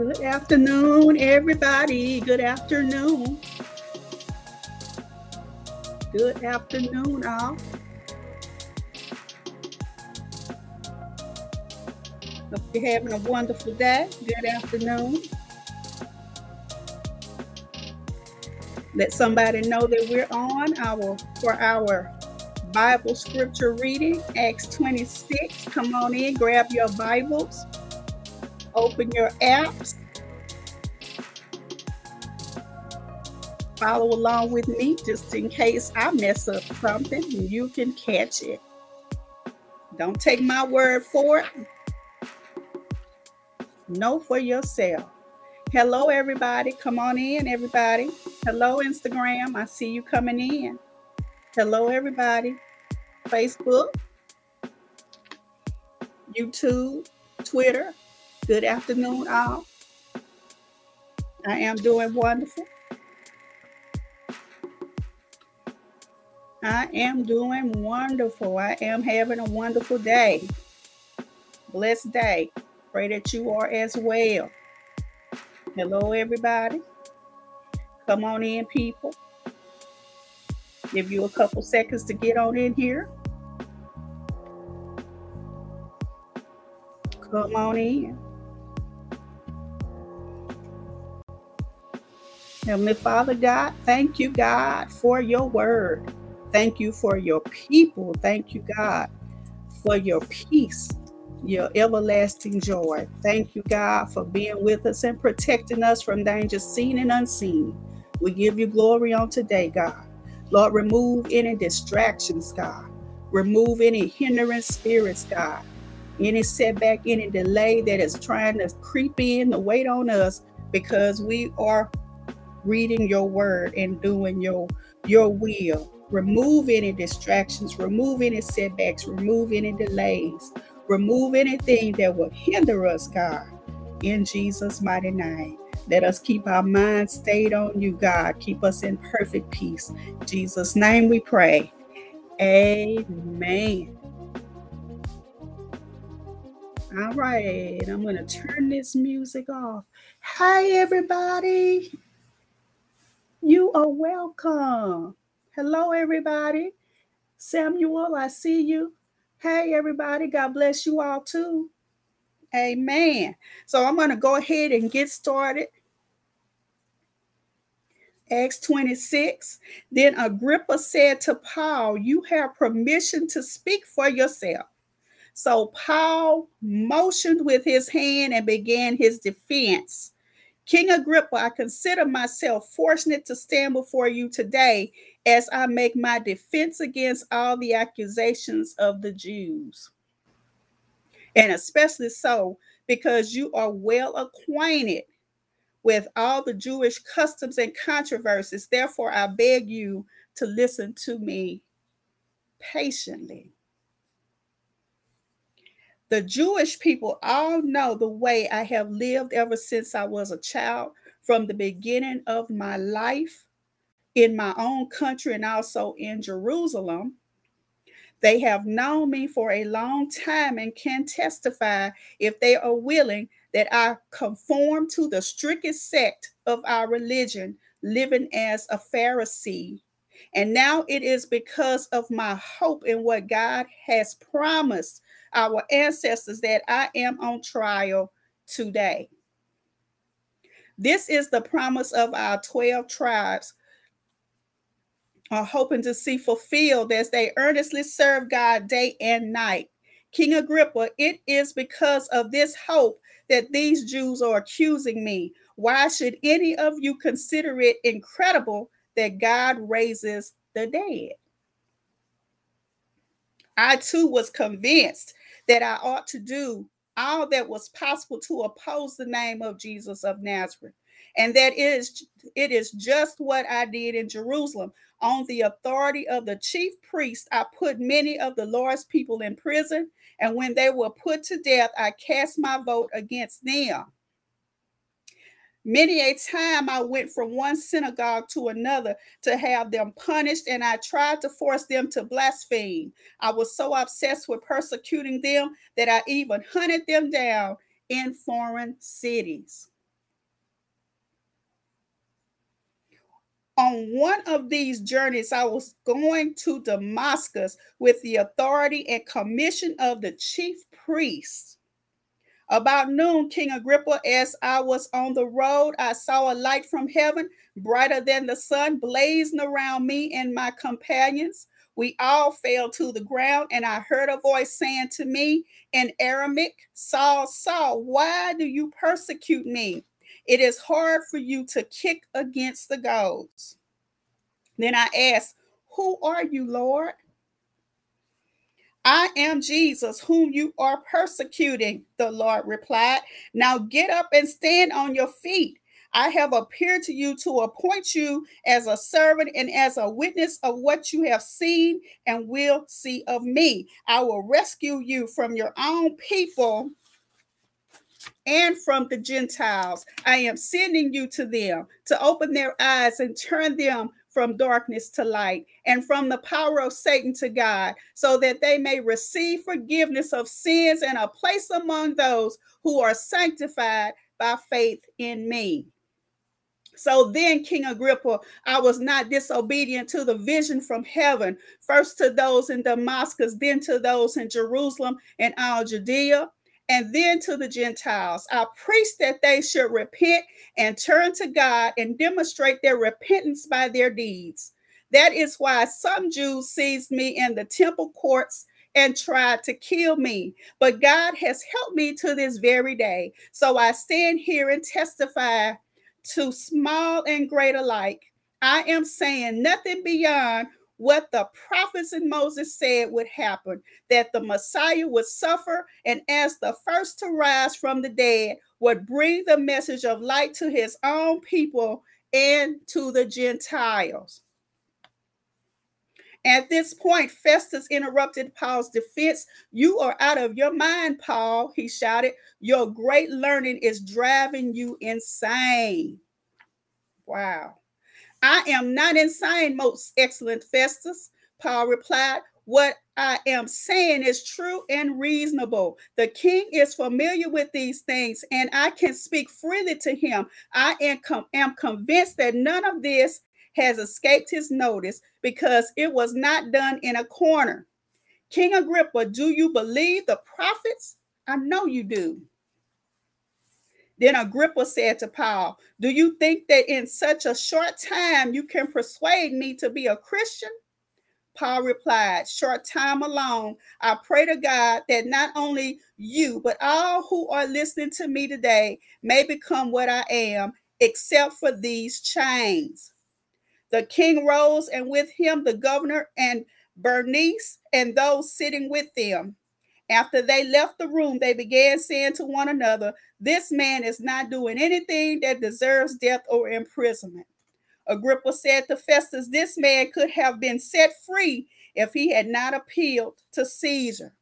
Good afternoon, everybody. Good afternoon. Good afternoon, all. Hope you're having a wonderful day. Good afternoon. Let somebody know that we're on our for our Bible scripture reading, Acts 26. Come on in, grab your Bibles, open your apps, follow along with me just in case I mess up something and you can catch it. Don't take my word for it. Know for yourself. Hello, everybody. Come on in, everybody. Hello, Instagram. I see you coming in. Hello, everybody. Facebook, YouTube, Twitter. Good afternoon, all. I am doing wonderful. I am doing wonderful. I am having a wonderful day. Blessed day. Pray that you are as well. Hello, everybody. Come on in, people. Give you a couple seconds to get on in here. Come on in. Heavenly Father God, thank you, God, for your word. Thank you for your people. Thank you, God, for your peace, your everlasting joy. Thank you, God, for being with us and protecting us from danger seen and unseen. We give you glory on today, God. Lord, remove any distractions, God. Remove any hindering spirits, God. Any setback, any delay that is trying to creep in to wait on us because we are reading your word and doing your your will. Remove any distractions, remove any setbacks, remove any delays, remove anything that would hinder us, God. In Jesus' mighty name. Let us keep our minds stayed on you, God. Keep us in perfect peace. In Jesus' name we pray. Amen. All right, I'm going to turn this music off. Hi, everybody. You are welcome. Hello, everybody. Samuel, I see you. Hey, everybody. God bless you all too. Amen. So I'm going to go ahead and get started. Acts 26. Then Agrippa said to Paul, You have permission to speak for yourself. So Paul motioned with his hand and began his defense. King Agrippa, I consider myself fortunate to stand before you today as I make my defense against all the accusations of the Jews. And especially so because you are well acquainted with all the Jewish customs and controversies. Therefore, I beg you to listen to me patiently. The Jewish people all know the way I have lived ever since I was a child, from the beginning of my life in my own country and also in Jerusalem. They have known me for a long time and can testify, if they are willing, that I conform to the strictest sect of our religion, living as a Pharisee. And now it is because of my hope in what God has promised our ancestors that I am on trial today. This is the promise of our 12 tribes are hoping to see fulfilled as they earnestly serve God day and night. King Agrippa, it is because of this hope that these Jews are accusing me. Why should any of you consider it incredible that God raises the dead? I too was convinced that I ought to do all that was possible to oppose the name of Jesus of Nazareth. And that is it is just what I did in Jerusalem. On the authority of the chief priest, I put many of the Lord's people in prison, and when they were put to death, I cast my vote against them. Many a time I went from one synagogue to another to have them punished, and I tried to force them to blaspheme. I was so obsessed with persecuting them that I even hunted them down in foreign cities. On one of these journeys, I was going to Damascus with the authority and commission of the chief priests about noon, King Agrippa, as I was on the road, I saw a light from heaven, brighter than the sun, blazing around me and my companions. We all fell to the ground, and I heard a voice saying to me in Aramaic, Saul, Saul, why do you persecute me? It is hard for you to kick against the goads. Then I asked, Who are you, Lord? I am Jesus, whom you are persecuting, the Lord replied. Now get up and stand on your feet. I have appeared to you to appoint you as a servant and as a witness of what you have seen and will see of me. I will rescue you from your own people and from the Gentiles. I am sending you to them to open their eyes and turn them from darkness to light and from the power of Satan to God, so that they may receive forgiveness of sins and a place among those who are sanctified by faith in me. So then, King Agrippa, I was not disobedient to the vision from heaven, first to those in Damascus, then to those in Jerusalem and all Judea, and then to the Gentiles. I preached that they should repent and turn to God and demonstrate their repentance by their deeds. That is why some Jews seized me in the temple courts and tried to kill me. But God has helped me to this very day. So I stand here and testify to small and great alike. I am saying nothing beyond what the prophets and Moses said would happen that the Messiah would suffer and, as the first to rise from the dead, would bring the message of light to his own people and to the Gentiles. At this point, Festus interrupted Paul's defense. You are out of your mind, Paul, he shouted. Your great learning is driving you insane. Wow. I am not insane, most excellent Festus, Paul replied. What I am saying is true and reasonable. The king is familiar with these things, and I can speak freely to him. I am, com- am convinced that none of this has escaped his notice because it was not done in a corner. King Agrippa, do you believe the prophets? I know you do. Then Agrippa said to Paul, Do you think that in such a short time you can persuade me to be a Christian? Paul replied, Short time alone, I pray to God that not only you, but all who are listening to me today may become what I am, except for these chains. The king rose, and with him the governor and Bernice and those sitting with them. After they left the room, they began saying to one another, This man is not doing anything that deserves death or imprisonment. Agrippa said to Festus, This man could have been set free if he had not appealed to Caesar.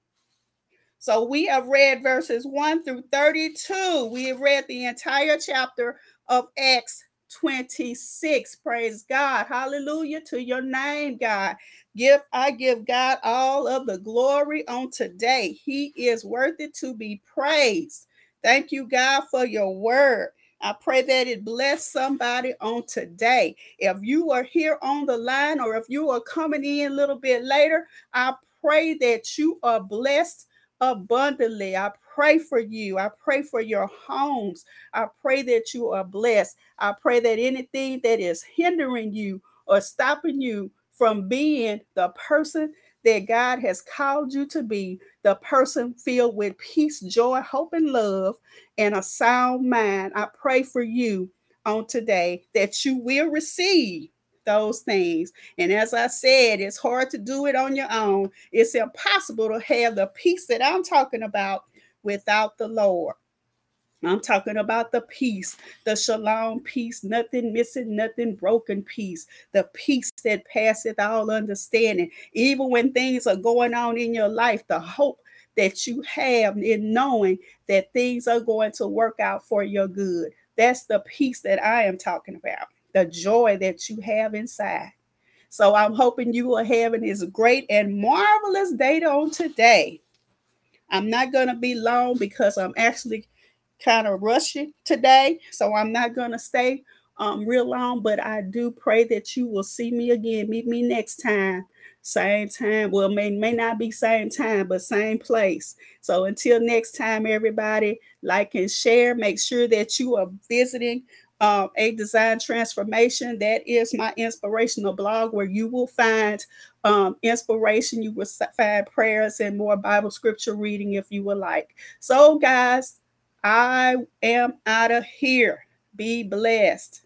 So we have read verses 1 through 32. We have read the entire chapter of Acts 26. Praise God. Hallelujah to your name, God. Give I give God all of the glory on today. He is worthy to be praised. Thank you, God, for your word. I pray that it bless somebody on today. If you are here on the line or if you are coming in a little bit later, I pray that you are blessed abundantly. I pray for you. I pray for your homes. I pray that you are blessed. I pray that anything that is hindering you or stopping you from being the person that God has called you to be, the person filled with peace, joy, hope, and love, and a sound mind. I pray for you on today that you will receive those things. And as I said, it's hard to do it on your own. It's impossible to have the peace that I'm talking about without the Lord. I'm talking about the peace, the shalom peace, nothing missing, nothing broken peace, the peace that passeth all understanding. Even when things are going on in your life, the hope that you have in knowing that things are going to work out for your good. That's the peace that I am talking about, the joy that you have inside. So I'm hoping you are having this great and marvelous day on today. I'm not going to be long because I'm actually kind of rushing today, so I'm not going to stay um, real long, but I do pray that you will see me again. Meet me next time, same time. Well, may may not be same time, but same place. So until next time, everybody, like and share. Make sure that you are visiting um, a design transformation. That is my inspirational blog where you will find um, inspiration. You will find prayers and more Bible scripture reading if you would like. So, guys, I am out of here. Be blessed.